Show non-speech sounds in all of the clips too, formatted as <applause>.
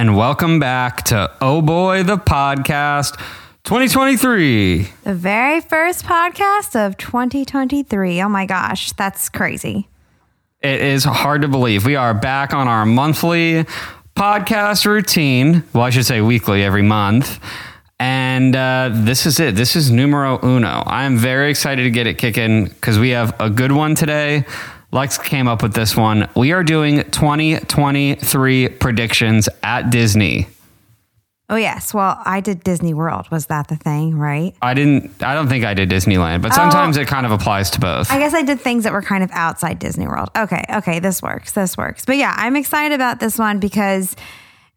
and welcome back to Oh Boy, the podcast 2023. The very first podcast of 2023. Oh my gosh, that's crazy. It is hard to believe. We are back on our monthly podcast routine. Well, I should say weekly every month. And uh, this is it. This is numero uno. I am very excited to get it kicking because we have a good one today. Lex came up with this one. We are doing 2023 predictions at Disney. Oh yes. Well, I did Disney World. Was that the thing, right? I didn't, I don't think I did Disneyland, but sometimes it kind of applies to both. I guess I did things that were kind of outside Disney World. Okay, okay, this works. This works. But yeah, I'm excited about this one because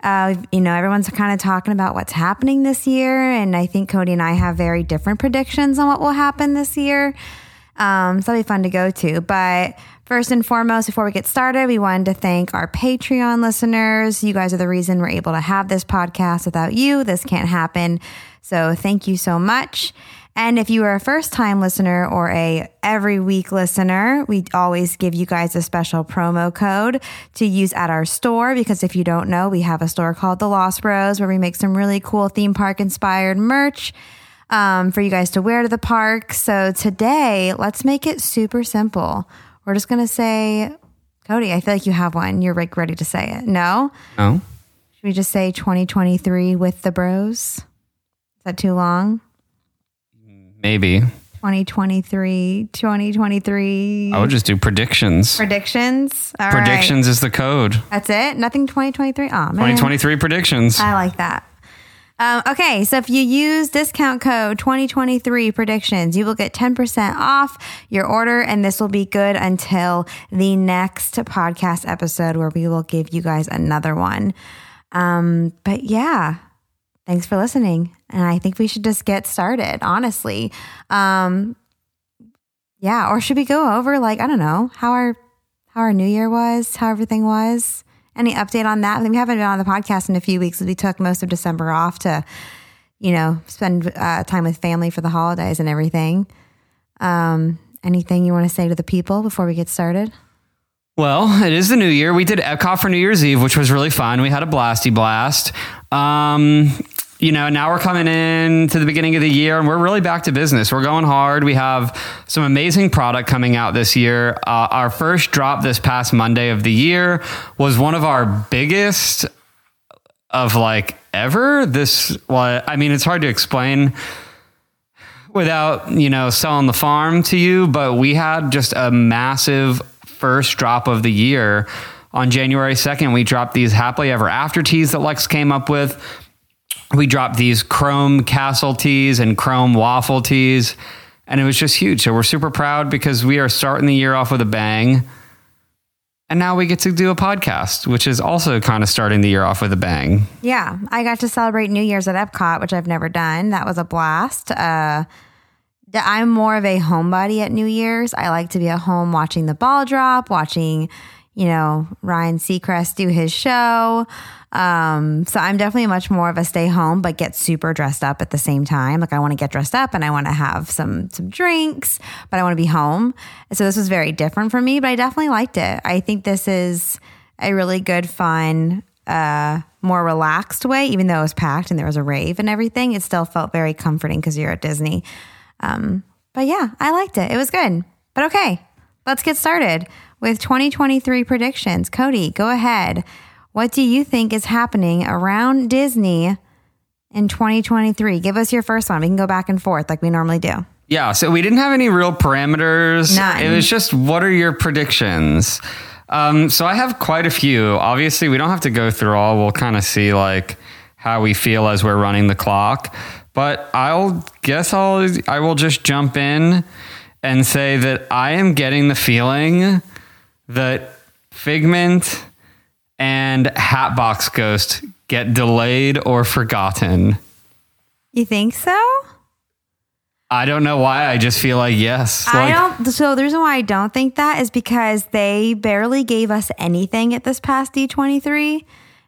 uh, you know, everyone's kind of talking about what's happening this year, and I think Cody and I have very different predictions on what will happen this year. Um, so that'll be fun to go to. But first and foremost, before we get started, we wanted to thank our Patreon listeners. You guys are the reason we're able to have this podcast. Without you, this can't happen. So thank you so much. And if you are a first time listener or a every week listener, we always give you guys a special promo code to use at our store because if you don't know, we have a store called The Lost Bros where we make some really cool theme park inspired merch um, for you guys to wear to the park. So today, let's make it super simple. We're just going to say, Cody, I feel like you have one. You're like ready to say it. No? no? Should we just say 2023 with the bros? Is that too long? Maybe. 2023, 2023 I would just do predictions. predictions. All right. predictions is the code. That's it? Nothing 2023? Oh, man. 2023 predictions. I like that. Um, okay, so if you use discount code 2023 predictions, you will get 10% off your order, and this will be good until the next podcast episode where we will give you guys another one. Um, but yeah, thanks for listening. And I think we should just get started, honestly. Um, yeah, or should we go over like, I don't know, how our how our new year was, how everything was? Any update on that? I mean, we haven't been on the podcast in a few weeks. We took most of December off to, you know, spend uh, time with family for the holidays and everything. Um, anything you want to say to the people before we get started? Well, <laughs> it is the new year. We did Epcot for New Year's Eve, which was really fun. We had a blasty blast. Um, you know, now we're coming in to the beginning of the year and we're really back to business. We're going hard. We have some amazing product coming out this year. Uh, our first drop this past Monday of the year was one of our biggest of like ever. This, well, I mean, it's hard to explain without, you know, selling the farm to you, but we had just a massive first drop of the year. On January 2nd, we dropped these happily ever after tees that Lex came up with. We dropped these chrome castle tees and chrome waffle tees, and it was just huge. So we're super proud because we are starting the year off with a bang. And now we get to do a podcast, which is also kind of starting the year off with a bang. Yeah, I got to celebrate New Year's at Epcot, which I've never done. That was a blast. Uh, I'm more of a homebody at New Year's. I like to be at home watching the ball drop, watching, you know, Ryan Seacrest do his show. Um, so I'm definitely much more of a stay home, but get super dressed up at the same time. Like I want to get dressed up and I want to have some some drinks, but I want to be home. So this was very different for me, but I definitely liked it. I think this is a really good, fun, uh, more relaxed way, even though it was packed and there was a rave and everything. It still felt very comforting because you're at Disney. Um, but yeah, I liked it. It was good. But okay, let's get started with 2023 predictions. Cody, go ahead. What do you think is happening around Disney in 2023? Give us your first one. We can go back and forth like we normally do. Yeah, so we didn't have any real parameters. None. It was just what are your predictions? Um, so I have quite a few. Obviously, we don't have to go through all. We'll kind of see like how we feel as we're running the clock. But I'll guess I'll I will just jump in and say that I am getting the feeling that Figment and Hatbox Ghost get delayed or forgotten. You think so? I don't know why. I just feel like yes. I Like, don't. So the reason why I don't think that is because they barely gave us anything at this past D23.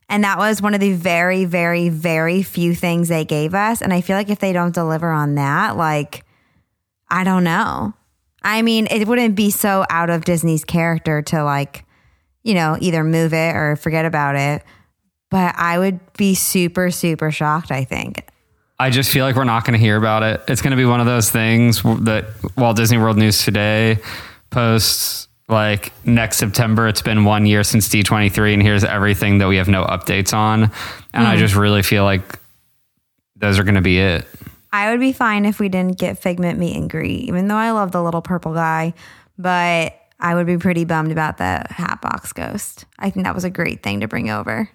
And that was one of the very, very, very few things they gave us. And I feel like if they don't deliver on that, like, I don't know. I mean, it wouldn't be so out of Disney's character to, like, you know, either move it or forget about it. but I would be super, super shocked, I think. I just feel like we're not going to hear about it. It's going to be one of those things that Walt Disney World News Today posts like next September. It's been one year since D23, and here's everything that we have no updates on. And mm. I just really feel like those are going to be it. I would be fine if we didn't get Figment meet and greet, even though I love the little purple guy. But I would be pretty bummed about the Hatbox Ghost. I think that was a great thing to bring over.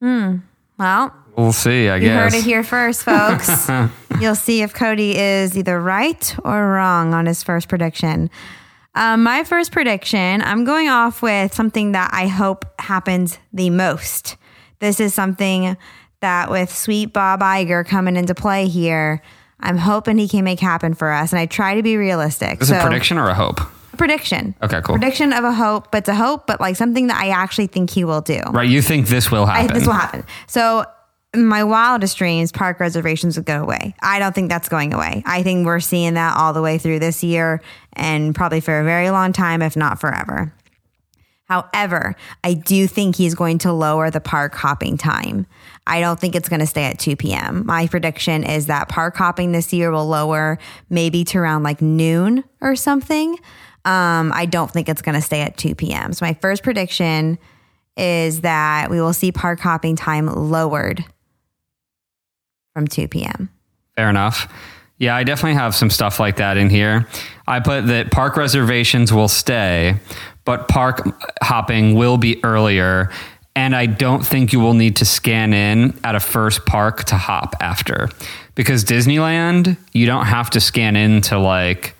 Hmm. Well, we'll see. I you guess you heard it here first, folks. <laughs> You'll see if Cody is either right or wrong on his first prediction. Um, my first prediction, I'm going off with something that I hope happens the most. This is something that with sweet Bob Iger coming into play here, I'm hoping he can make happen for us. And I try to be realistic. Is so, a prediction or a hope? Prediction. Okay, cool. Prediction of a hope, but it's a hope, but like something that I actually think he will do. Right. You think this will happen. I, this will happen. So my wildest dreams, park reservations would go away. I don't think that's going away. I think we're seeing that all the way through this year and probably for a very long time, if not forever. However, I do think he's going to lower the park hopping time. I don't think it's going to stay at 2 p.m. My prediction is that park hopping this year will lower maybe to around like noon or something. Um, I don't think it's going to stay at 2 p.m. So my first prediction is that we will see park hopping time lowered from 2 p.m. Fair enough. Yeah, I definitely have some stuff like that in here. I put that park reservations will stay, but park hopping will be earlier. And I don't think you will need to scan in at a first park to hop after. Because Disneyland, you don't have to scan into like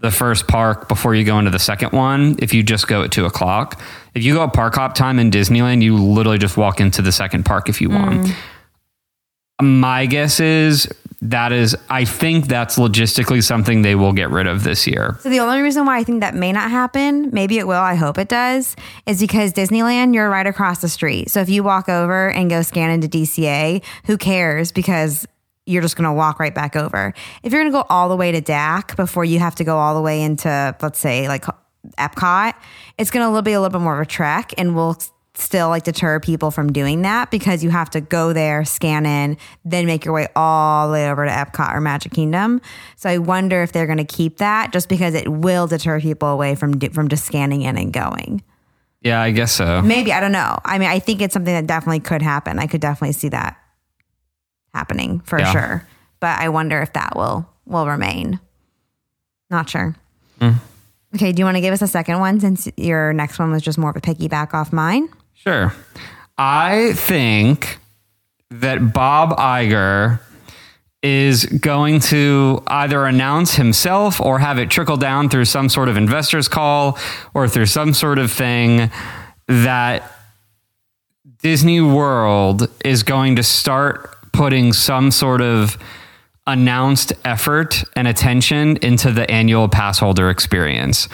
the first park before you go into the second one if you just go at two o'clock. If you go at park hop time in Disneyland, you literally just walk into the second park if you want. Mm. My guess is that is, I think that's logistically something they will get rid of this year. So the only reason why I think that may not happen, maybe it will, I hope it does, is because Disneyland, you're right across the street. So if you walk over and go scan into DCA, who cares? Because you're just going to walk right back over. If you're going to go all the way to DAC before you have to go all the way into, let's say, like Epcot, it's going to be a little bit more of a trek and we'll still like deter people from doing that because you have to go there, scan in, then make your way all the way over to Epcot or Magic Kingdom. So I wonder if they're going to keep that just because it will deter people away from from just scanning in and going. Yeah, I guess so. Maybe I don't know. I mean, I think it's something that definitely could happen. I could definitely see that happening for yeah. sure. But I wonder if that will will remain. Not sure. Mm. Okay, do you want to give us a second one since your next one was just more of a piggyback off mine? Sure. I think that Bob Iger is going to either announce himself or have it trickle down through some sort of investors call or through some sort of thing that Disney World is going to start putting some sort of announced effort and attention into the annual pass holder experience.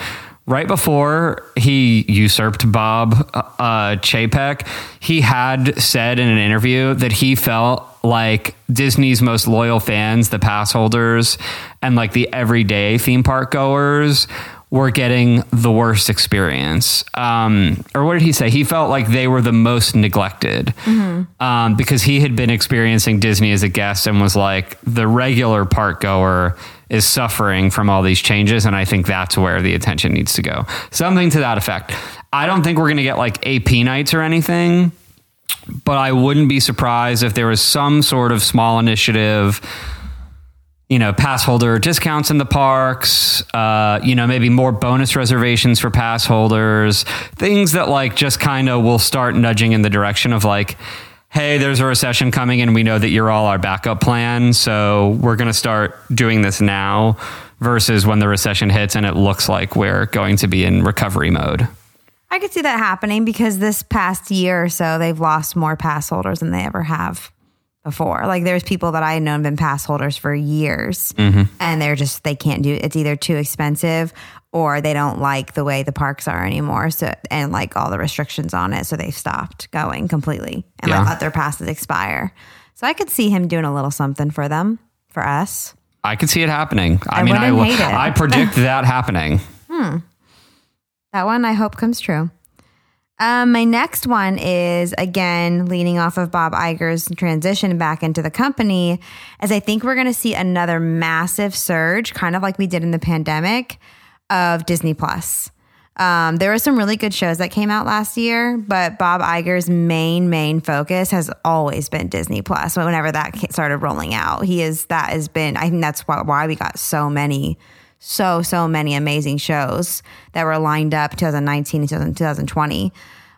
Right before he usurped Bob uh, Chapek, he had said in an interview that he felt like Disney's most loyal fans, the pass holders, and like the everyday theme park goers were getting the worst experience. Um, or what did he say? He felt like they were the most neglected mm-hmm. um, because he had been experiencing Disney as a guest and was like the regular park goer is suffering from all these changes. And I think that's where the attention needs to go. Something to that effect. I don't think we're going to get like AP nights or anything, but I wouldn't be surprised if there was some sort of small initiative you know, pass holder discounts in the parks, uh, you know, maybe more bonus reservations for pass holders, things that like just kind of will start nudging in the direction of like, hey, there's a recession coming and we know that you're all our backup plan. So we're going to start doing this now versus when the recession hits and it looks like we're going to be in recovery mode. I could see that happening because this past year or so, they've lost more pass holders than they ever have before. Like there's people that I know have been pass holders for years mm-hmm. and they're just, they can't do It's either too expensive or they don't like the way the parks are anymore. So and like all the restrictions on it, so they've stopped going completely and yeah. like let their passes expire. So I could see him doing a little something for them, for us. I could see it happening. I, I mean, I I predict that happening. <laughs> Hmm. That one I hope comes true. Um, my next one is again leaning off of Bob Iger's transition back into the company, as I think we're going to see another massive surge, kind of like we did in the pandemic, of Disney Plus. Um, there were some really good shows that came out last year, but Bob Iger's main main focus has always been Disney Plus. Whenever that started rolling out, he is that has been. I think that's why, why we got so many, so so many amazing shows that were lined up 2019 and 2020.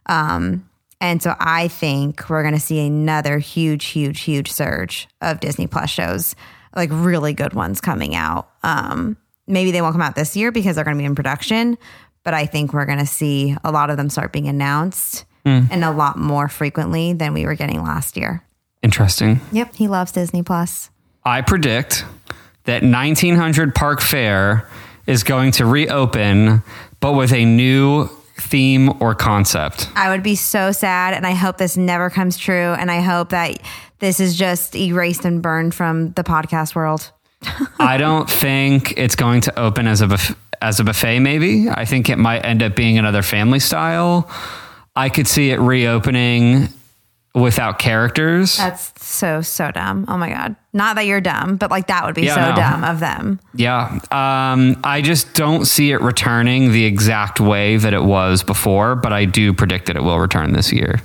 Um, and so I think we're going to see another huge, huge, huge surge of Disney Plus shows, like really good ones coming out. Um, maybe they won't come out this year because they're going to be in production, but I think we're going to see a lot of them start being announced and a lot more frequently than we were getting last year. Interesting. Yep, he loves Disney Plus. I predict that 1900 Park Fair is going to reopen, but with a new theme or concept. I would be so sad, and I hope this never comes true. And I hope that this is just erased and burned from the podcast world. <laughs> I don't think it's going to open as a buff- as a buffet. Maybe I think it might end up being another family style. I could see it reopening without characters. That's so so dumb. Oh my god! Not that you're dumb, but like that would be Yeah, so no. dumb of them. Yeah. Um, I just don't see it returning the exact way that it was before, but I do predict that it will return this year.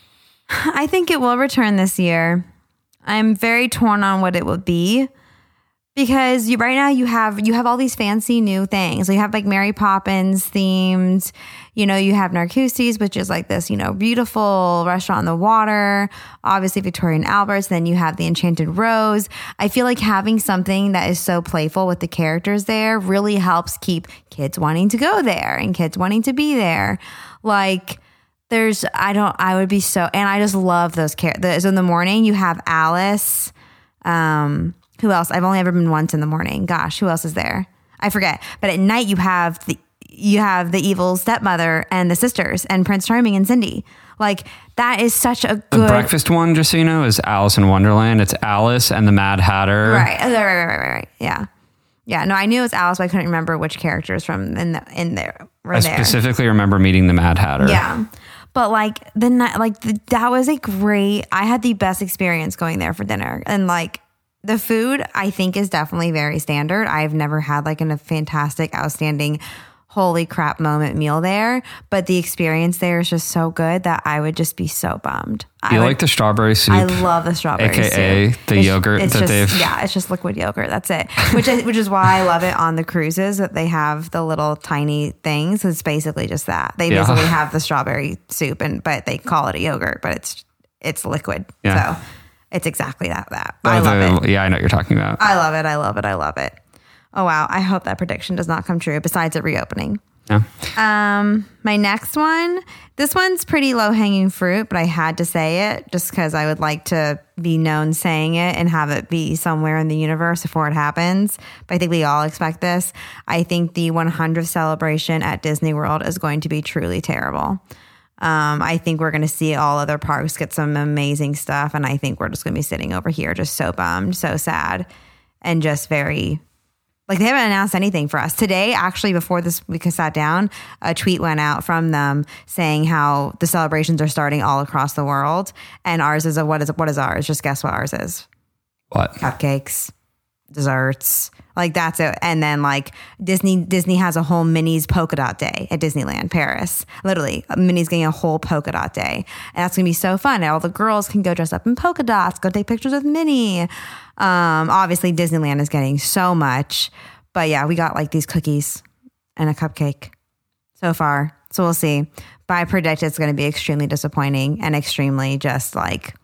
<laughs> I think it will return this year. I'm very torn on what it will be because you right now you have you have all these fancy new things. So you have like Mary Poppins themed, you know, you have Narcoossee's, which is like this, you know, beautiful restaurant on the water. Obviously Victoria and Albert's. Then you have the Enchanted Rose. I feel like having something that is so playful with the characters there really helps keep kids wanting to go there and kids wanting to be there. Like there's I don't I would be so and I just love those characters. In the morning you have Alice. Um, who else? I've only ever been once in the morning. Gosh, who else is there? I forget. But at night you have the you have the evil stepmother and the sisters and Prince Charming and Cindy. Like that is such a The good breakfast one, just so you know, is Alice in Wonderland. It's Alice and the Mad Hatter. right, right, right, right, right, right. Yeah, yeah. No, I knew it was Alice, but I couldn't remember which characters from in the in there were I there. specifically remember meeting the Mad Hatter. Yeah. But like the night, like the, that was a great. I had the best experience going there for dinner, and like the food, I think is definitely very standard. I've never had like an, a fantastic, outstanding, holy crap moment meal there, but the experience there is just so good that I would just be so bummed. Do I you would- like the strawberry soup? I love the strawberry AKA soup. the It's- yogurt it's that just, they've- Yeah, it's just liquid yogurt. That's it. Which is, which is why I love it on the cruises that they have the little tiny things. It's basically just that. They Yeah. basically have the strawberry soup and but they call it a yogurt, but it's it's liquid. Yeah. So it's exactly that that. I love it. Yeah, I know what you're talking about. I love it. I love it. I love it. Oh wow. I hope that prediction does not come true besides it reopening. Yeah. Um, my next one, this one's pretty low hanging fruit, but I had to say it just because I would like to be known saying it and have it be somewhere in the universe before it happens. But I think we all expect this. I think the 100th celebration at Disney World is going to be truly terrible. Um, I think we're going to see all other parks get some amazing stuff, and I think we're just going to be sitting over here just so bummed, so sad, and just very like they haven't announced anything for us today. Actually, before this week I sat down, a tweet went out from them saying how the celebrations are starting all across the world, and ours is a what is what is ours? Just guess what ours is: What? cupcakes, desserts. Like that's it. And then like Disney Disney has a whole Minnie's polka dot day at Disneyland Paris. Literally, Minnie's getting a whole polka dot day, and that's gonna be so fun. And all the girls can go dress up in polka dots, go take pictures with Minnie. Um, obviously, Disneyland is getting so much, but yeah, we got like these cookies and a cupcake so far. So we'll see. But I predict it's going to be extremely disappointing and extremely just like,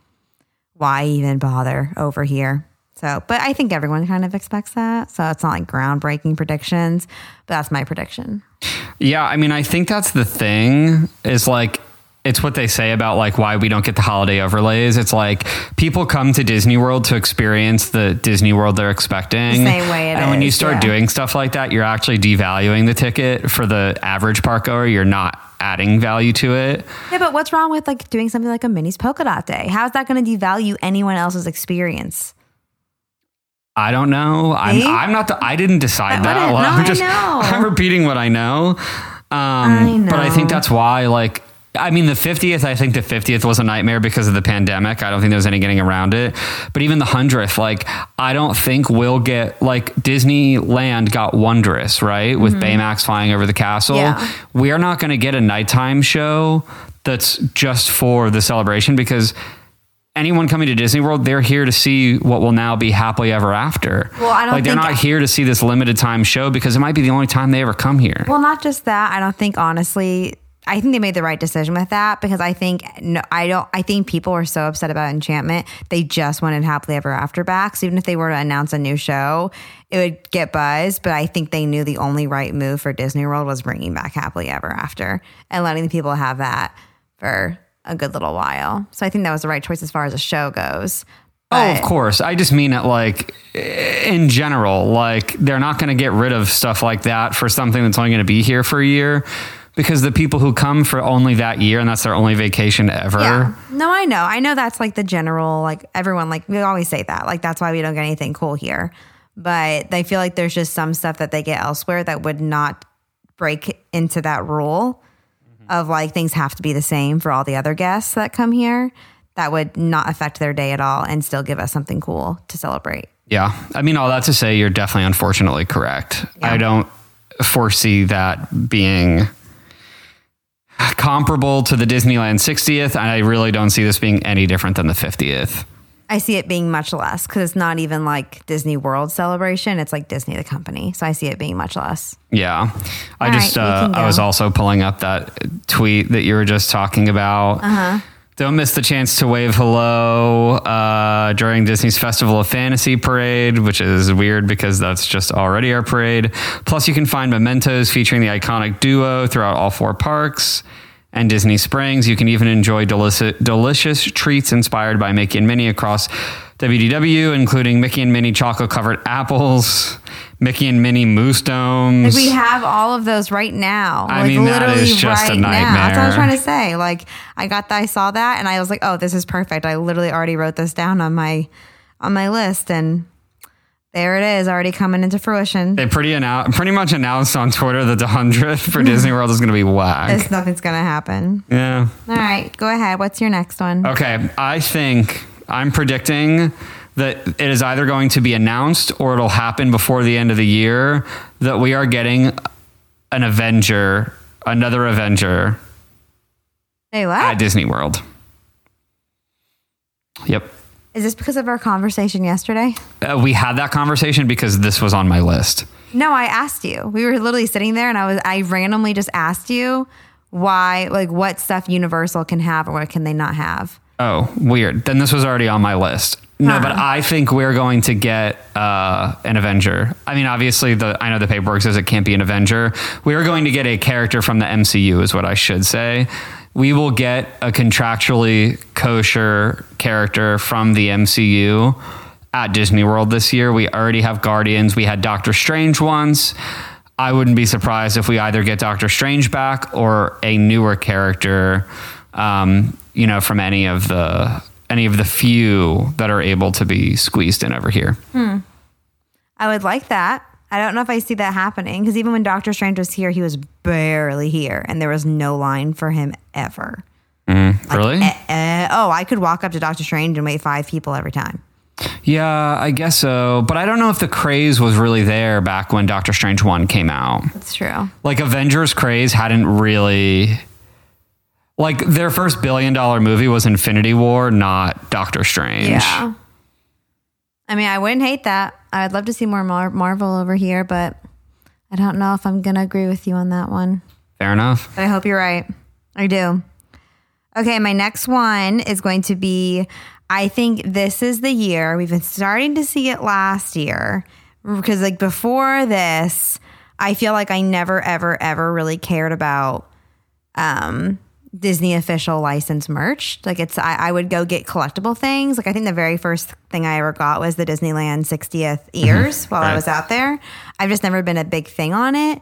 why even bother over here? So, but I think everyone kind of expects that. So it's not like groundbreaking predictions, but that's my prediction. Yeah, I mean, I think that's the thing is like it's what they say about like why we don't get the holiday overlays. It's like people come to Disney World to experience the Disney World they're expecting. The same way and when you start yeah. doing stuff like that, you're actually devaluing the ticket for the average park goer. You're not adding value to it. Yeah, but what's wrong with like doing something like a Minnie's polka dot day? How's that going to devalue anyone else's experience? I don't know. I'm, See? I'm not the, I didn't decide That that. wouldn't- no, I'm I just, <laughs> know. I'm repeating what I know. Um, I But I think that's why, like, I mean, the 50th, I think the 50th was a nightmare because of the pandemic. I don't think there's any getting around it. But even the 100th, like, I don't think we'll get, like, Disneyland got Wondrous, right? With Baymax flying over the castle. Yeah. We are not going to get a nighttime show that's just for the celebration because anyone coming to Disney World, they're here to see what will now be happily ever after. Well, I don't like they're not here to see this limited time show because it might be the only time they ever come here. Well, not just that. I don't think honestly. I think they made the right decision with that because I think no, I don't. I think people were so upset about Enchantment, they just wanted Happily Ever After back. So even if they were to announce a new show, it would get buzz. But I think they knew the only right move for Disney World was bringing back Happily Ever After and letting the people have that for a good little while. So I think that was the right choice as far as a show goes. Oh, of course. I just mean it like in general. Like they're not going to get rid of stuff like that for something that's only going to be here for a year because the people who come for only that year and that's their only vacation ever. Yeah. No, I know. I know that's like the general, like everyone, like we always say that. Like that's why we don't get anything cool here. But they feel like there's just some stuff that they get elsewhere that would not break into that rule Mm-hmm. of like things have to be the same for all the other guests that come here. That would not affect their day at all and still give us something cool to celebrate. Yeah. I mean, all that to say, you're definitely unfortunately correct. I don't foresee that being comparable to the Disneyland 60th. And I really don't see this being any different than the 50th. I see it being much less because it's not even like Disney World celebration. It's like Disney the company. So I see it being much less. Yeah. I All just, right, uh, I was also pulling up that tweet that you were just talking about. Uh-huh. Don't miss the chance to wave hello uh, during Disney's Festival of Fantasy parade, which is weird because that's just already our parade. Plus, you can find mementos featuring the iconic duo throughout all four parks and Disney Springs. You can even enjoy delicious, delicious treats inspired by Mickey and Minnie across WDW, including Mickey and Minnie chocolate covered apples, Mickey and Minnie mousse domes. Like we have all of those right now. I like mean, that is just a Now. That's what I was trying to say. Like I got that, I saw that, and I was like, "Oh, this is perfect." I literally already wrote this down on my on my list, and there it is, already coming into fruition. They pretty annou- pretty much announced on Twitter that the hundredth for <laughs> Disney World is going to be whack. This nothing's gonna happen. Yeah. All right, go ahead. What's your next one? Okay. I think I'm predicting that it is either going to be announced or it'll happen before the end of the year that we are getting an Avenger, another Avenger Say what? at? Disney World. Yep. Is this because of our conversation yesterday? Uh, we had that conversation because this was on my list. No, I asked you. We were literally sitting there, and I was I randomly just asked you why, like, what stuff Universal can have or what can they not have. Oh, weird. Then this was already on my list. No, Huh. but I think we're going to get uh, an Avenger. I mean, obviously, the I know the paperwork says it can't be an Avenger. We are going to get a character from the MCU, is what I should say. We will get a contractually kosher character from the MCU at Disney World this year. We already have Guardians. We had Doctor Strange once. I wouldn't be surprised if we either get Doctor Strange back or a newer character, um, you know, from any of the any of the few that are able to be squeezed in over here. I would like that. I don't know if I see that happening because even when Doctor Strange was here, he was barely here, and there was no line for him ever. Really? Uh, oh, I could walk up to Doctor Strange and wait five people every time. yeah, I guess so. But I don't know if the craze was really there back when Doctor Strange 1 came out. That's true. Like Avengers craze hadn't really like their first billion dollar movie was Infinity War, not Doctor Strange. Yeah. I mean, I wouldn't hate that. I'd love to see more Mar- Marvel over here, but I don't know if I'm going to agree with you on that one. Fair enough. But I hope you're right. I do. Okay, my next one is going to be I think this is the year. We've been starting to see it last year because, like, before this, I feel like I never, ever, ever really cared about um, Disney official license merch. Like, it's, I, I would go get collectible things. Like, I think the very first thing I ever got was the Disneyland 60th ears while I was out there. I've just never been a big thing on it.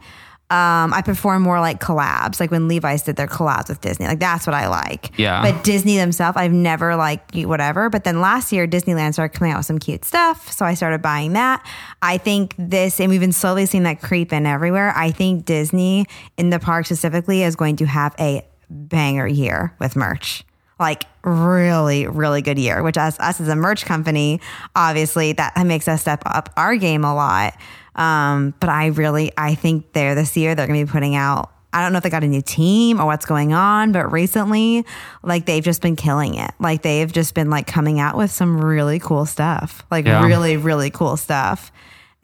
Um, I prefer more like collabs, like when Levi's did their collabs with Disney. Like that's what I like. Yeah. But Disney themselves, I've never like whatever. But then last year, Disneyland started coming out with some cute stuff, so I started buying that. I think this, and we've been slowly seeing that creep in everywhere. I think Disney in the park specifically is going to have a banger year with merch. Like really, really good year, which as us as a merch company, obviously that makes us step up our game a lot. Um, but I really, I think they're this year, they're going to be putting out I don't know if they got a new team or what's going on, but recently, like they've just been killing it. Like they've just been like coming out with some really cool stuff, like Yeah. really, really cool stuff.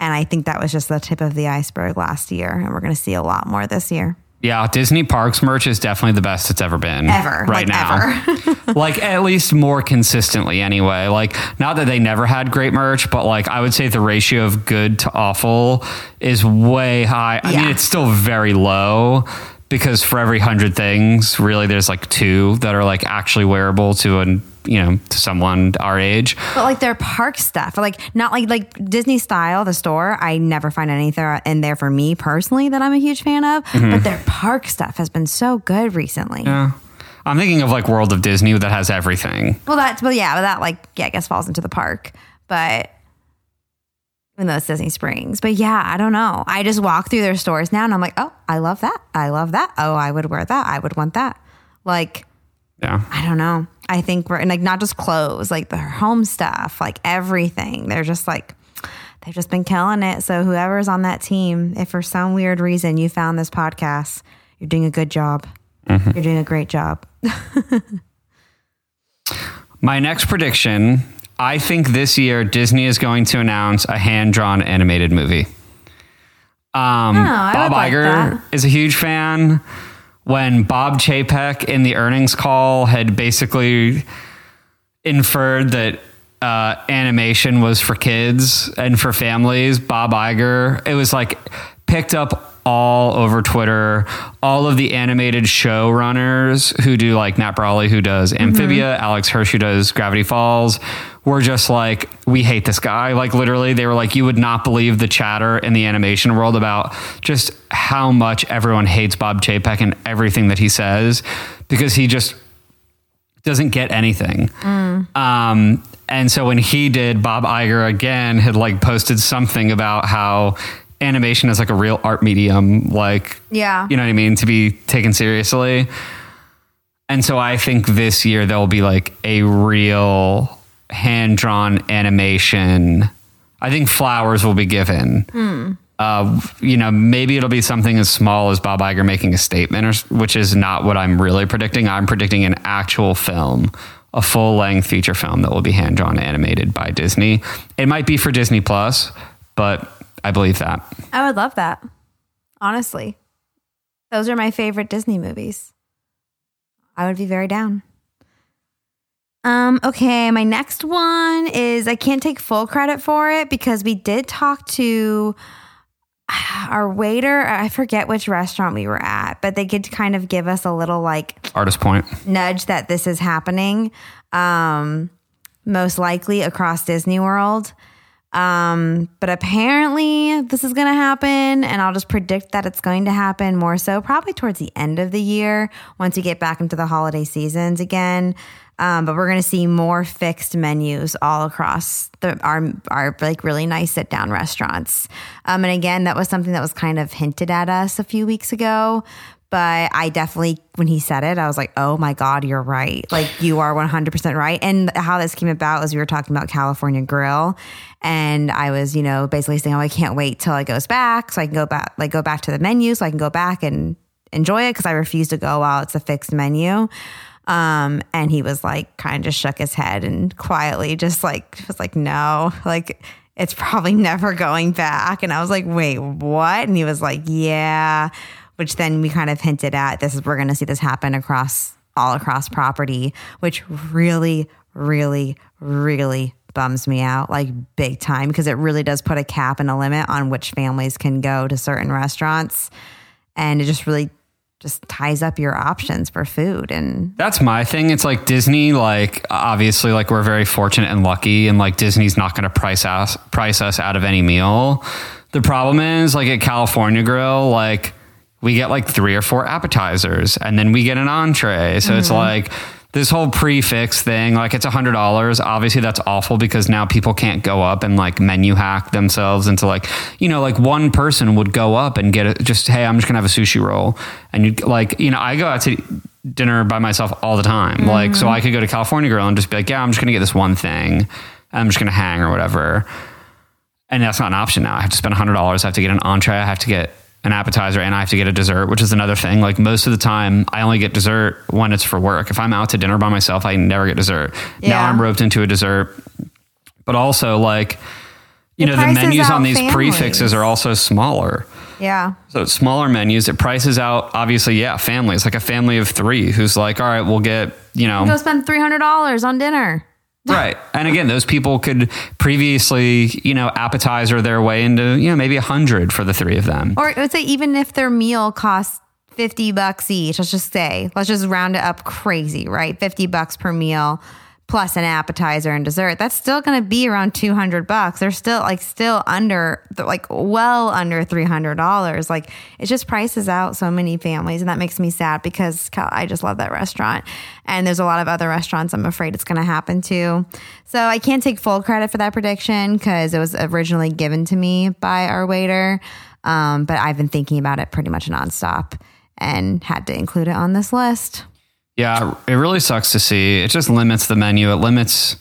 And I think that was just the tip of the iceberg last year. And we're going to see a lot more this year. Yeah, Disney Parks merch is definitely the best it's ever been. Ever. Right like, now. Ever. <laughs> like at least more consistently anyway. Like not that they never had great merch, but like I would say the ratio of good to awful is way high. I mean, it's still very low because for every hundred things, really there's like two that are like actually wearable to an you know, to someone our age. But like their park stuff, like not like like Disney style, the store. I never find anything in there for me personally that I'm a huge fan of. But their park stuff has been so good recently. Mm-hmm. Yeah. I'm thinking of like World of Disney that has everything. Well, that's well, yeah, but that like yeah, I guess falls into the park. But even though it's Disney Springs, but yeah, I don't know. I just walk through their stores now, and I'm like, oh, I love that. I love that. Oh, I would wear that. I would want that. Like Yeah. I don't know. I think we're and like not just clothes, like their home stuff, like everything. They're just like they've just been killing it. So whoever's on that team, if for some weird reason you found this podcast, you're doing a good job. Mm-hmm. You're doing a great job. <laughs> My next prediction I think this year Disney is going to announce a hand drawn animated movie. Um, Oh, Bob like Iger that. is a huge fan. When Bob Chapek in the earnings call had basically inferred that uh, animation was for kids and for families, Bob Iger, it was like picked up all over Twitter. All of the animated showrunners who do like Matt Braly, who does Amphibia, Alex Hirsch, who does Gravity Falls, were just like, we hate this guy. Like literally, they were like, you would not believe the chatter in the animation world about just how much everyone hates Bob Chapek and everything that he says because he just doesn't get anything. Um, and so when he did, Bob Iger again had like posted something about how animation is like a real art medium, like Yeah. you know what I mean, to be taken seriously. And so I think this year there will be like a real hand drawn animation. I think flowers will be given. Uh, you know, maybe it'll be something as small as Bob Iger making a statement, or, which is not what I'm really predicting. I'm predicting an actual film, a full length feature film that will be hand drawn animated by Disney. It might be for Disney Plus, but I believe that. I would love that. Honestly. Those are my favorite Disney movies. I would be very down. Um, okay, my next one is I can't take full credit for it because we did talk to <sighs> our waiter. I forget which restaurant we were at, but they could kind of give us a little like Artist point. nudge that this is happening um most likely across disney world um but apparently this is going to happen and i'll just predict that it's going to happen more so probably towards the end of the year once we get back into the holiday seasons again um, but we're going to see more fixed menus all across the, our our like really nice sit down restaurants. Um, and again, that was something that was kind of hinted at us a few weeks ago. But I definitely, when he said it, I was like, "Oh my god, you're right! Like you are 100 percent right." And how this came about was we were talking about California Grill, and I was, you know, basically saying, "Oh, I can't wait till it goes back, so I can go back, like go back to the menu, so I can go back and enjoy it because I refuse to go while it's a fixed menu." Um, and he was like, kind of just shook his head and quietly just like, was like, no, like it's probably <laughs> never going back. And I was like, wait, what? And he was like, yeah, which then we kind of hinted at this is, we're going to see this happen across all across property, which really, really, really bums me out like big time because it really does put a cap and a limit on which families can go to certain restaurants. And it just really just ties up your options for food and That's my thing. It's like Disney, like obviously, like we're very fortunate and lucky, and like Disney's not going to price us price us out of any meal. The problem is, like at California Grill, like we get like three or four appetizers, and then we get an entree. So it's mm-hmm. like this whole prefix thing. Like it's a hundred dollars. Obviously, that's awful because now people can't go up and like menu hack themselves into like you know like one person would go up and get it. Just hey, I'm just gonna have a sushi roll, and you like you know I go out to dinner by myself all the time. Like, so I mm-hmm. could go to California Grill and just be like, yeah, I'm just going to get this one thing. I'm just going to hang or whatever. And that's not an option now. I have to spend $100. I have to get an entree. I have to get an appetizer and I have to get a dessert, which is another thing. Like most of the time, I only get dessert when it's for work. If I'm out to dinner by myself, I never get dessert. Now I'm roped into a dessert. But also, like, you It know, the menus on these families. prefixes are also smaller. Yeah. So it's smaller menus, it prices out obviously, yeah, families like a family of three who's like, all right, we'll get you know, Go spend three hundred dollars on dinner. <laughs> right. And again, those people could previously, you know, appetizer their way into you know maybe a hundred for the three of them. Or let's say even if their meal costs fifty bucks each, let's just say, let's just round it up crazy, right? Fifty bucks per meal plus an appetizer and dessert. That's still going to be around two hundred bucks. They're still like still under, like well under three hundred dollars. Like it just prices out so many families, and that makes me sad because I just love that restaurant. And there's a lot of other restaurants I'm afraid it's going to happen to. So I can't take full credit for that prediction because it was originally given to me by our waiter. Um, but I've been thinking about it pretty much nonstop and had to include it on this list. Yeah, it really sucks to see. It just limits the menu. It limits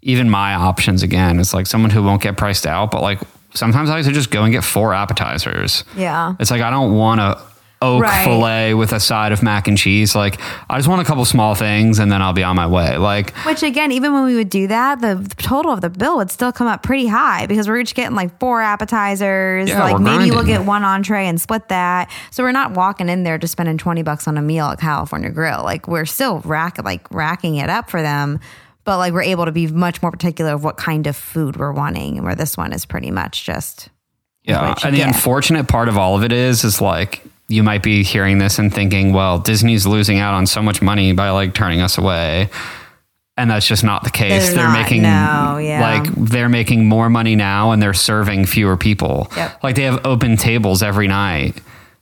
even my options again. It's like someone who won't get priced out, but like sometimes I like to just go and get four appetizers. Yeah. It's like I don't want a oak Right. fillet with a side of mac and cheese. Like I just want a couple small things and then I'll be on my way. Like Which again, even when we would do that, the total of the bill would still come up pretty high because we're each getting like four appetizers. Yeah, like maybe we'll get one entree and split that. So we're not walking in there just spending twenty bucks on a meal at California Grill. Like we're still rack like racking it up for them. But like we're able to be much more particular of what kind of food we're wanting, and where this one is pretty much just Yeah, and the get. unfortunate part of all of it is, is like you might be hearing this and thinking, well, Disney's losing out on so much money by like turning us away, and that's just not the case. They're not, making no, yeah. like they're making more money now, and they're serving fewer people. Yep. Like they have open tables every night,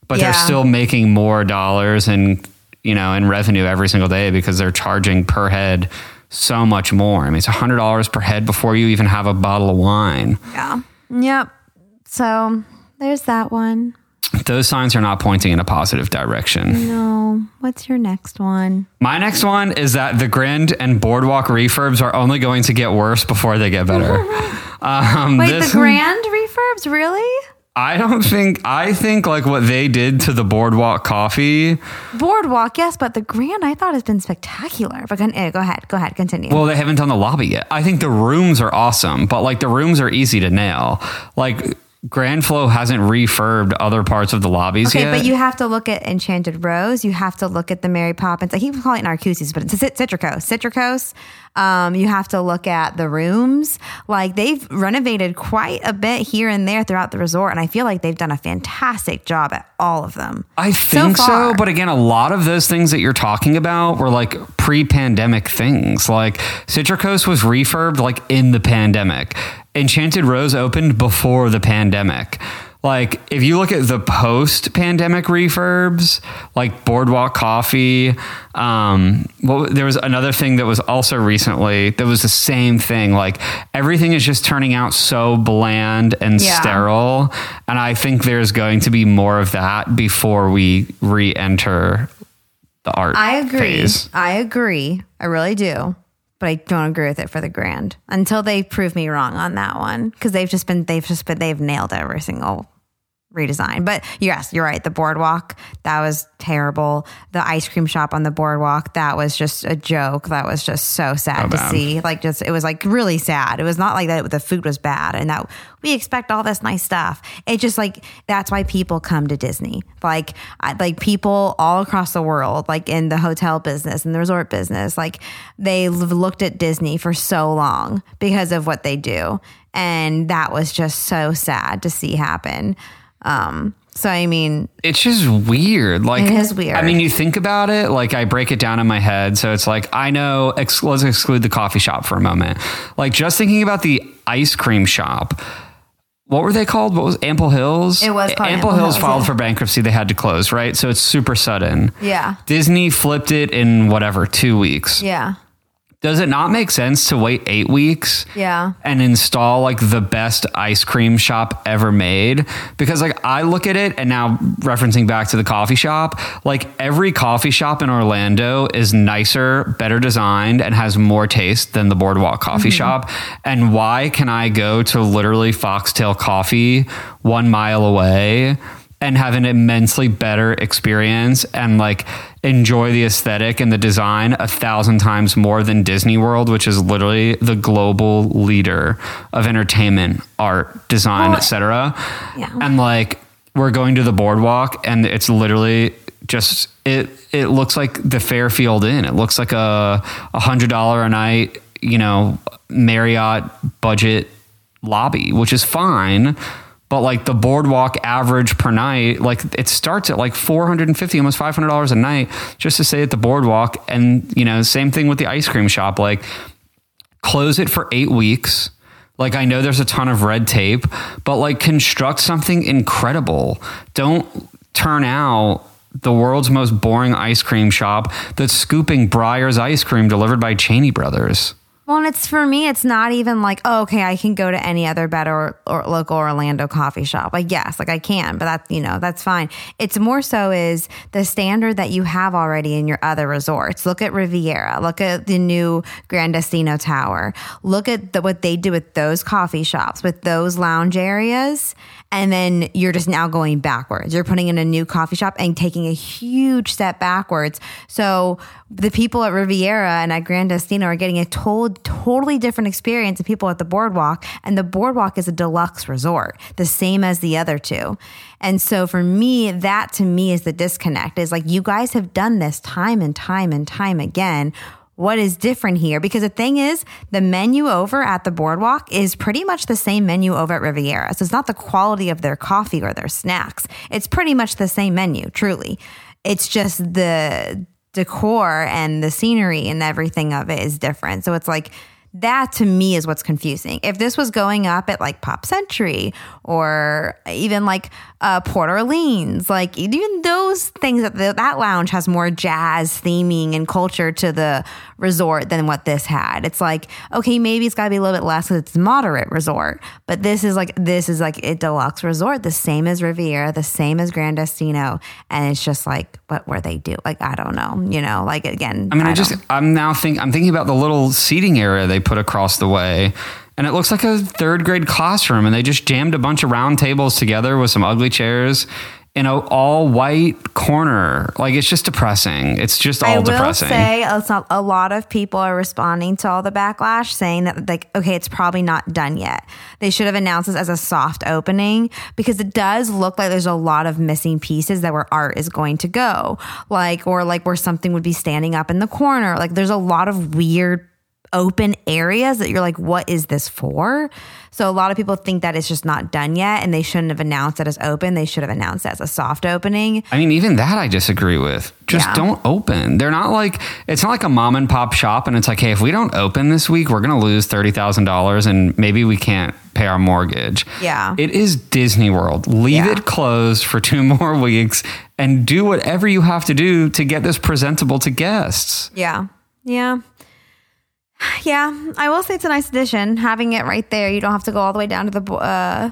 but Yeah. they're still making more dollars and you know in revenue every single day because they're charging per head so much more. I mean, it's hundred dollars per head before you even have a bottle of wine. yeah. Yep. So there's that one. Those signs are not pointing in a positive direction. No. What's your next one? My next one is that the Grand and Boardwalk refurbs are only going to get worse before they get better. <laughs> Um, Wait, this- the grand refurbs, really? I don't think. I think like what they did to the Boardwalk Coffee. Boardwalk, yes, but the grand I thought has been spectacular. But con- eh, go ahead, go ahead, continue. Well, they haven't done the lobby yet. I think the rooms are awesome, but like the rooms are easy to nail. Like Grand Flo hasn't refurbed other parts of the lobbies okay, yet. but you have to look at Enchanted Rose. You have to look at the Mary Poppins. I keep calling it Narcoosseous, but it's Cit- Citricos. Um, you have to look at the rooms. Like they've renovated quite a bit here and there throughout the resort, and I feel like they've done a fantastic job at all of them. I think so, far. but again, a lot of those things that you're talking about were like pre-pandemic things. Like Citricos was refurbed like in the pandemic. Enchanted Rose opened before the pandemic. Like if you look at the post-pandemic refurbs, like Boardwalk Coffee, um, well, there was another thing that was also recently that was the same thing. Like everything is just turning out so bland and Yeah. sterile, and I think there's going to be more of that before we re-enter the art. I agree. Phase. I agree. I really do. But I don't agree with it for the grand until they prove me wrong on that one. Because they've just been they've just been they've nailed every single redesign. But yes, you're right. The boardwalk that was terrible. The ice cream shop on the boardwalk that was just a joke. That was just so sad So to bad. see. Like just it was like really sad. It was not like that. The food was bad and that we expect all this nice stuff. It just like that's why people come to Disney. Like I, like people all across the world, like in the hotel business and the resort business, like they've looked at Disney for so long because of what they do, and that was just so sad to see happen. Um, so I mean, It's just weird. Like It is weird. I mean, you think about it. Like I break it down in my head, so it's like I know. Ex- let's exclude the coffee shop for a moment. Like just thinking about the ice cream shop. What were they called? What was Ample Hills? It was Ample, Ample Hills Hills, filed yeah. for bankruptcy. They had to close, right? So it's super sudden. Yeah. Disney flipped it in whatever two weeks. yeah, Does it not make sense to wait eight weeks? Yeah. And install like the best ice cream shop ever made? Because like I look at it and now referencing back to the coffee shop, like every coffee shop in Orlando is nicer, better designed, and has more taste than the Boardwalk coffee mm-hmm. shop. And why can I go to literally Foxtail Coffee one mile away? And have an immensely better experience and like enjoy the aesthetic and the design a thousand times more than Disney World, which is literally the global leader of entertainment, art, design, Well, etc. yeah. And like we're going to the boardwalk and it's literally just it it looks like the Fairfield Inn. It looks like a a hundred dollar a night, you know, Marriott budget lobby, which is fine. But like the boardwalk average per night, like it starts at like 450, almost $500 a night just to stay at the boardwalk. And, you know, same thing with the ice cream shop. Like close it for eight weeks. Like I know there's a ton of red tape, but like construct something incredible. Don't turn out the world's most boring ice cream shop that's scooping Breyers ice cream delivered by Cheney Brothers. Well, and it's for me, it's not even like, oh, okay, I can go to any other better or, or local Orlando coffee shop. Like, yes, like I can, but that, you know, that's fine. It's more so is the standard that you have already in your other resorts. Look at Riviera, look at the new Gran Destino Tower, look at the, what they do with those coffee shops, with those lounge areas. And then you're just now going backwards. You're putting in a new coffee shop and taking a huge step backwards. So the people at Riviera and at Gran Destino are getting a total, totally different experience than people at the boardwalk. And the boardwalk is a deluxe resort, the same as the other two. And so for me, that to me is the disconnect is like, you guys have done this time and time and time again what is different here? Because the thing is the menu over at the boardwalk is pretty much the same menu over at riviera. So it's not the quality of their coffee or their snacks. It's pretty much the same menu truly. It's just the decor and the scenery and everything of it is different. So it's like that to me is what's confusing. If this was going up at like Pop Century or even like uh, Port Orleans, like even those things that the, that lounge has more jazz theming and culture to the resort than what this had. It's like okay, maybe it's got to be a little bit less because it's moderate resort, but this is like this is like a deluxe resort, the same as Riviera, the same as Gran Destino, and it's just like what were they do? Like I don't know, you know, like again. I mean, I, just don't- I'm now think I'm thinking about the little seating area they put across the way, and it looks like a third grade classroom, and they just jammed a bunch of round tables together with some ugly chairs in a all white corner. Like it's just depressing. It's just all I will depressing. say uh, a lot of people are responding to all the backlash saying that like okay it's probably not done yet they should have announced this as a soft opening because it does look like there's a lot of missing pieces that where art is going to go like or like where something would be standing up in the corner like there's a lot of weird open areas that you're like what is this for so a lot of people think that it's just not done yet and they shouldn't have announced it as open they should have announced it as a soft opening I mean, even that I disagree with. Just Yeah. don't open. They're not like it's not like a mom and pop shop, and it's like, hey, if we don't open this week, we're gonna lose thirty thousand dollars, and maybe we can't pay our mortgage. Yeah. it is Disney World. Leave Yeah. it closed for two <laughs> more weeks, and do whatever you have to do to get this presentable to guests. Yeah. Yeah. Yeah. I will say it's a nice addition. Having it right there. You don't have to go all the way down to the, uh,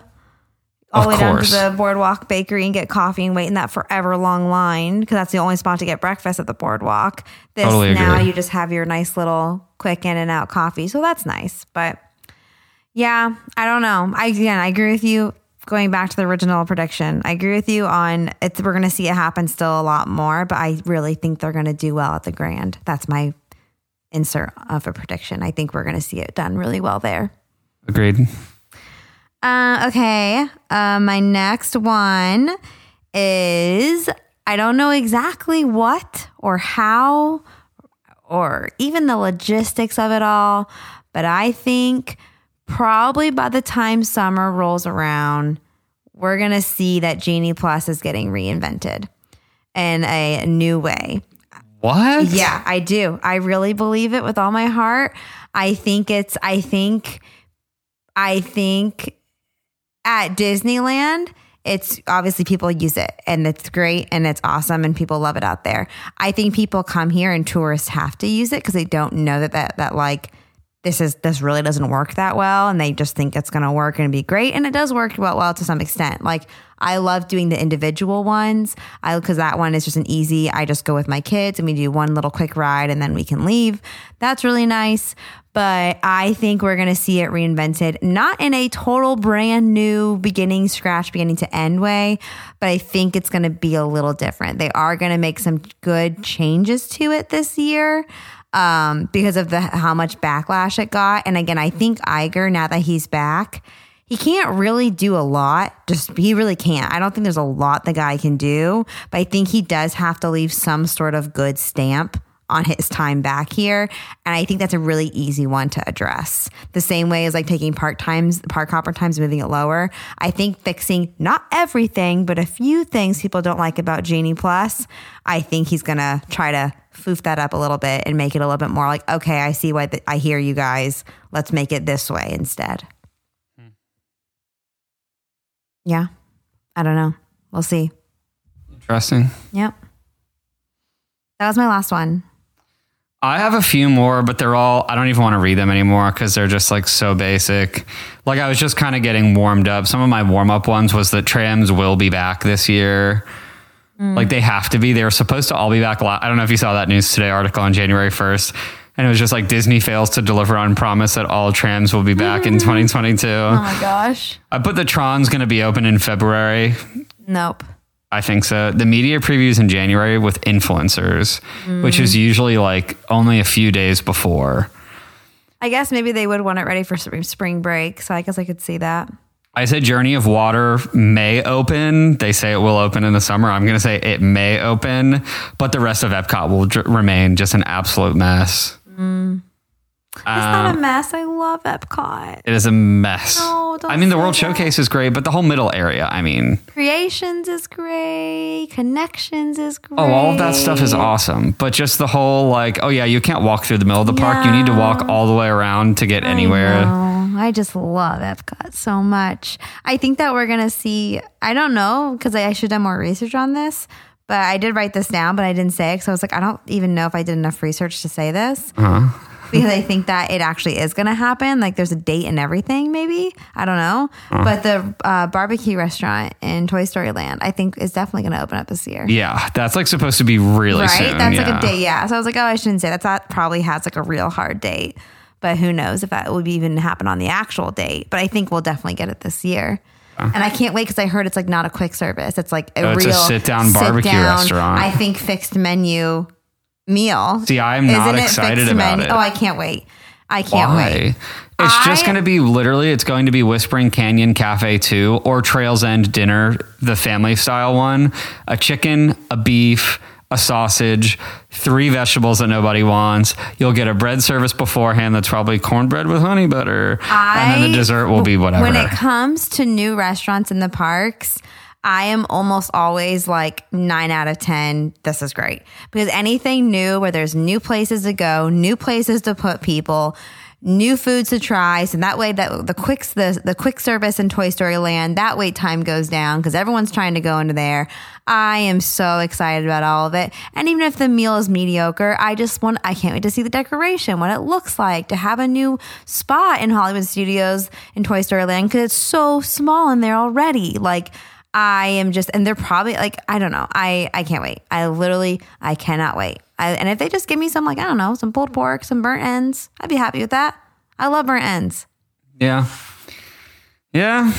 all Of the way down to the boardwalk bakery and get coffee and wait in that forever long line because that's the only spot to get breakfast at the boardwalk. This Totally now you just have your nice little quick in and out coffee. So that's nice. But yeah, I don't know. I again I agree with you. Going back to the original prediction, I agree with you on it's we're gonna see it happen still a lot more, but I really think they're gonna do well at the grand. That's my insert of a prediction. I think we're gonna see it done really well there. Agreed. Uh, okay. Uh, my next one is I don't know exactly what or how or even the logistics of it all, but I think probably by the time summer rolls around, we're going to see that Genie Plus is getting reinvented in a new way. What? Yeah, I do. I really believe it with all my heart. I think it's, I think, I think at Disneyland, it's obviously people use it and it's great and it's awesome and people love it out there. I think people come here and tourists have to use it because they don't know that that that like this is this really doesn't work that well and they just think it's going to work and be great and it does work well, well to some extent. Like i love doing the individual ones. I because that one is just an easy i just go with my kids and we do one little quick ride and then we can leave. That's really nice but i think we're going to see it reinvented not in a total brand new beginning scratch beginning to end way but i think it's going to be a little different. They are going to make some good changes to it this year um, because of the how much backlash it got. And again, I think Iger, now that he's back, he can't really do a lot. Just he really can't. I don't think there's a lot the guy can do, but I think he does have to leave some sort of good stamp on his time back here. And I think that's a really easy one to address. The same way as like taking park times, park hopper times, moving it lower. I think fixing not everything, but a few things people don't like about Genie Plus. I think he's gonna try to foof that up a little bit and make it a little bit more like, okay, I see why I hear you guys. Let's make it this way instead. Hmm. Yeah. I don't know. We'll see. Interesting. Yep. That was my last one. I have a few more, but they're all, I don't even want to read them anymore because they're just like so basic. Like I was just kind of getting warmed up. Some of my warm up ones was that trams will be back this year. Mm. Like they have to be. They were supposed to all be back. I don't know if you saw that news today article on January 1st. And it was just like Disney fails to deliver on promise that all trams will be back in 2022. Oh my gosh. I put the Tron's going to be open in February. Nope. I think so. The media previews in January with influencers, mm. which is usually like only a few days before. I guess maybe they would want it ready for spring break. So I guess I could see that. I said Journey of Water may open. They say it will open in the summer. I'm going to say it may open, but the rest of Epcot will j- remain just an absolute mess. Mm. It's not uh, a mess. I love Epcot. It is a mess. No, I mean, the World that. Showcase is great, but the whole middle area, I mean. Creations is great. Connections is great. Oh, all of that stuff is awesome. But just the whole, like, oh, yeah, you can't walk through the middle of the park. You need to walk all the way around to get anywhere. Know. I just love Epcot so much. I think that we're going to see, I don't know, because I, I should have done more research on this, but I did write this down, but I didn't say it because I was like, I don't even know if I did enough research to say this. Uh-huh. Uh-huh because I think that it actually is going to happen. Like there's a date and everything, maybe. I don't know. Uh-huh. But the uh, barbecue restaurant in Toy Story Land, I think, is definitely going to open up this year. Yeah, that's like supposed to be really right? soon. That's yeah. like a date. Yeah. So I was like, oh, I shouldn't say that. That probably has like a real hard date. But who knows if that would even happen on the actual date. But I think we'll definitely get it this year. And I can't wait because I heard it's like not a quick service. It's like a oh, real sit down barbecue sit-down, restaurant. I think fixed menu meal. See, I'm not excited about menu? it. Oh, I can't wait. I can't Why? wait. It's I, just going to be literally, it's going to be Whispering Canyon Cafe 2 or Trails End Dinner, the family style one. A chicken, a beef, a sausage, three vegetables that nobody wants. You'll get a bread service beforehand that's probably cornbread with honey butter. I, and then the dessert will be whatever. When it comes to new restaurants in the parks, I am almost always like nine out of 10. This is great because anything new where there's new places to go, new places to put people, new foods to try. So that way that the quick, the, the quick service in Toy Story Land, that wait time goes down because everyone's trying to go into there. I am so excited about all of it. And even if the meal is mediocre, I just want, I can't wait to see the decoration, what it looks like, to have a new spot in Hollywood Studios in Toy Story Land because it's so small in there already. Like, I am just, and they're probably like, I don't know. I, I can't wait. I literally, I cannot wait. I, and if they just give me some, like, I don't know, some pulled pork, some burnt ends, I'd be happy with that. I love burnt ends. Yeah. Yeah.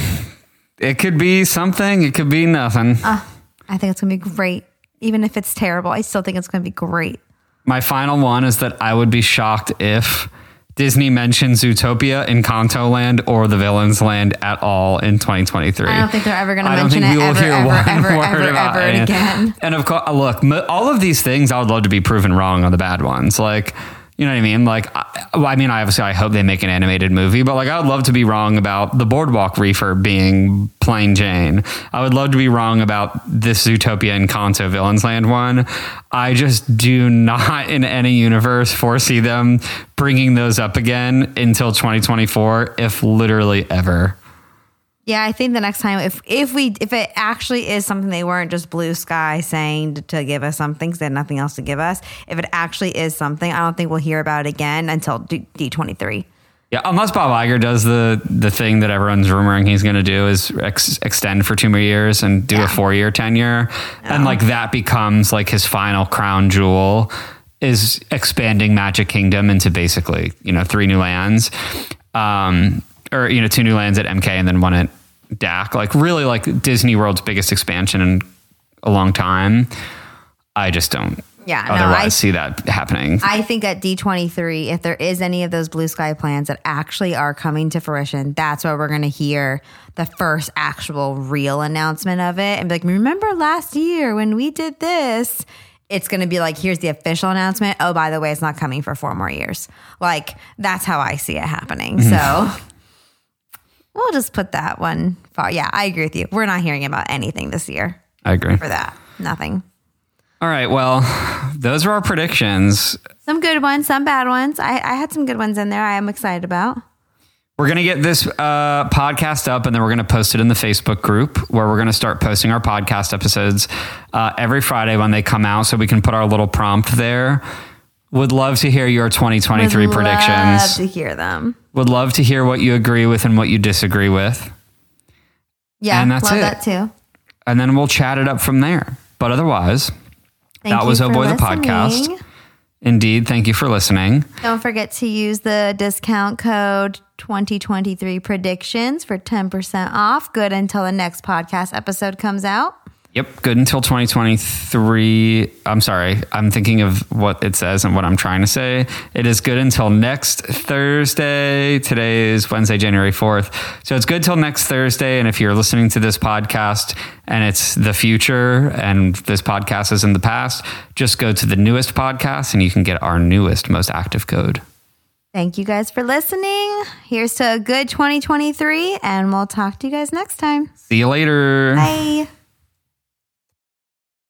It could be something, it could be nothing. Uh, I think it's going to be great. Even if it's terrible, I still think it's going to be great. My final one is that I would be shocked if Disney mentions Zootopia, Encanto Land, or the Villains Land at all in 2023. I don't think they're ever going to mention it ever, ever, ever, ever, ever, ever again. And of course, look, all of these things I would love to be proven wrong on the bad ones. Like, you know what I mean? Like, I, well, I mean, obviously, I hope they make an animated movie, but like, I would love to be wrong about the Boardwalk Reefer being plain Jane. I would love to be wrong about this Zootopia Encanto Villains Land one. I just do not, in any universe, foresee them bringing those up again until 2024, if literally ever. Yeah, I think the next time, if if we if it actually is something they weren't just blue sky saying to, to give us something, 'cause they had nothing else to give us. If it actually is something, I don't think we'll hear about it again until D twenty three. Yeah, unless Bob Iger does the the thing that everyone's rumoring he's going to do is ex- extend for two more years and do Yeah. a four year tenure, and like that becomes like his final crown jewel is expanding Magic Kingdom into basically you know three new lands, um, or you know two new lands at MK and then one at DAK. Like really like Disney World's biggest expansion in a long time. I just don't. Yeah, no, otherwise I- see that happening. I think at D23, if there is any of those blue sky plans that actually are coming to fruition, that's where we're going to hear the first actual real announcement of it and be like, remember last year when we did this? It's going to be like, here's the official announcement. Oh, by the way, it's not coming for four more years. Like, that's how I see it happening. <laughs> So we'll just put that one far. Yeah, I agree with you. We're not hearing about anything this year I agree. for that. Nothing. All right. Well, those are our predictions. Some good ones, some bad ones. I, I had some good ones in there I am excited about. We're going to get this uh, podcast up and then we're going to post it in the Facebook group where we're going to start posting our podcast episodes uh, every Friday when they come out so we can put our little prompt there. Would love to hear your 2023 Would predictions. Love to hear them. Would love to hear what you agree with and what you disagree with. Yeah, And that's love it. that too. And then we'll chat it up from there. But otherwise, Thank That was Oh Boy the podcast. indeed, thank you for listening. Don't forget to use the discount code 2023 predictions for 10% off. Good until the next podcast episode comes out. Yep, good until 2023. I'm sorry, I'm thinking of what it says and what I'm trying to say. It is good until next Thursday. Today is Wednesday, January 4th. So it's good till next Thursday. And if you're listening to this podcast and it's the future and this podcast is in the past, just go to the newest podcast and you can get our newest, most active code. Thank you guys for listening. Here's to a good 2023, and we'll talk to you guys next time. See you later. Bye.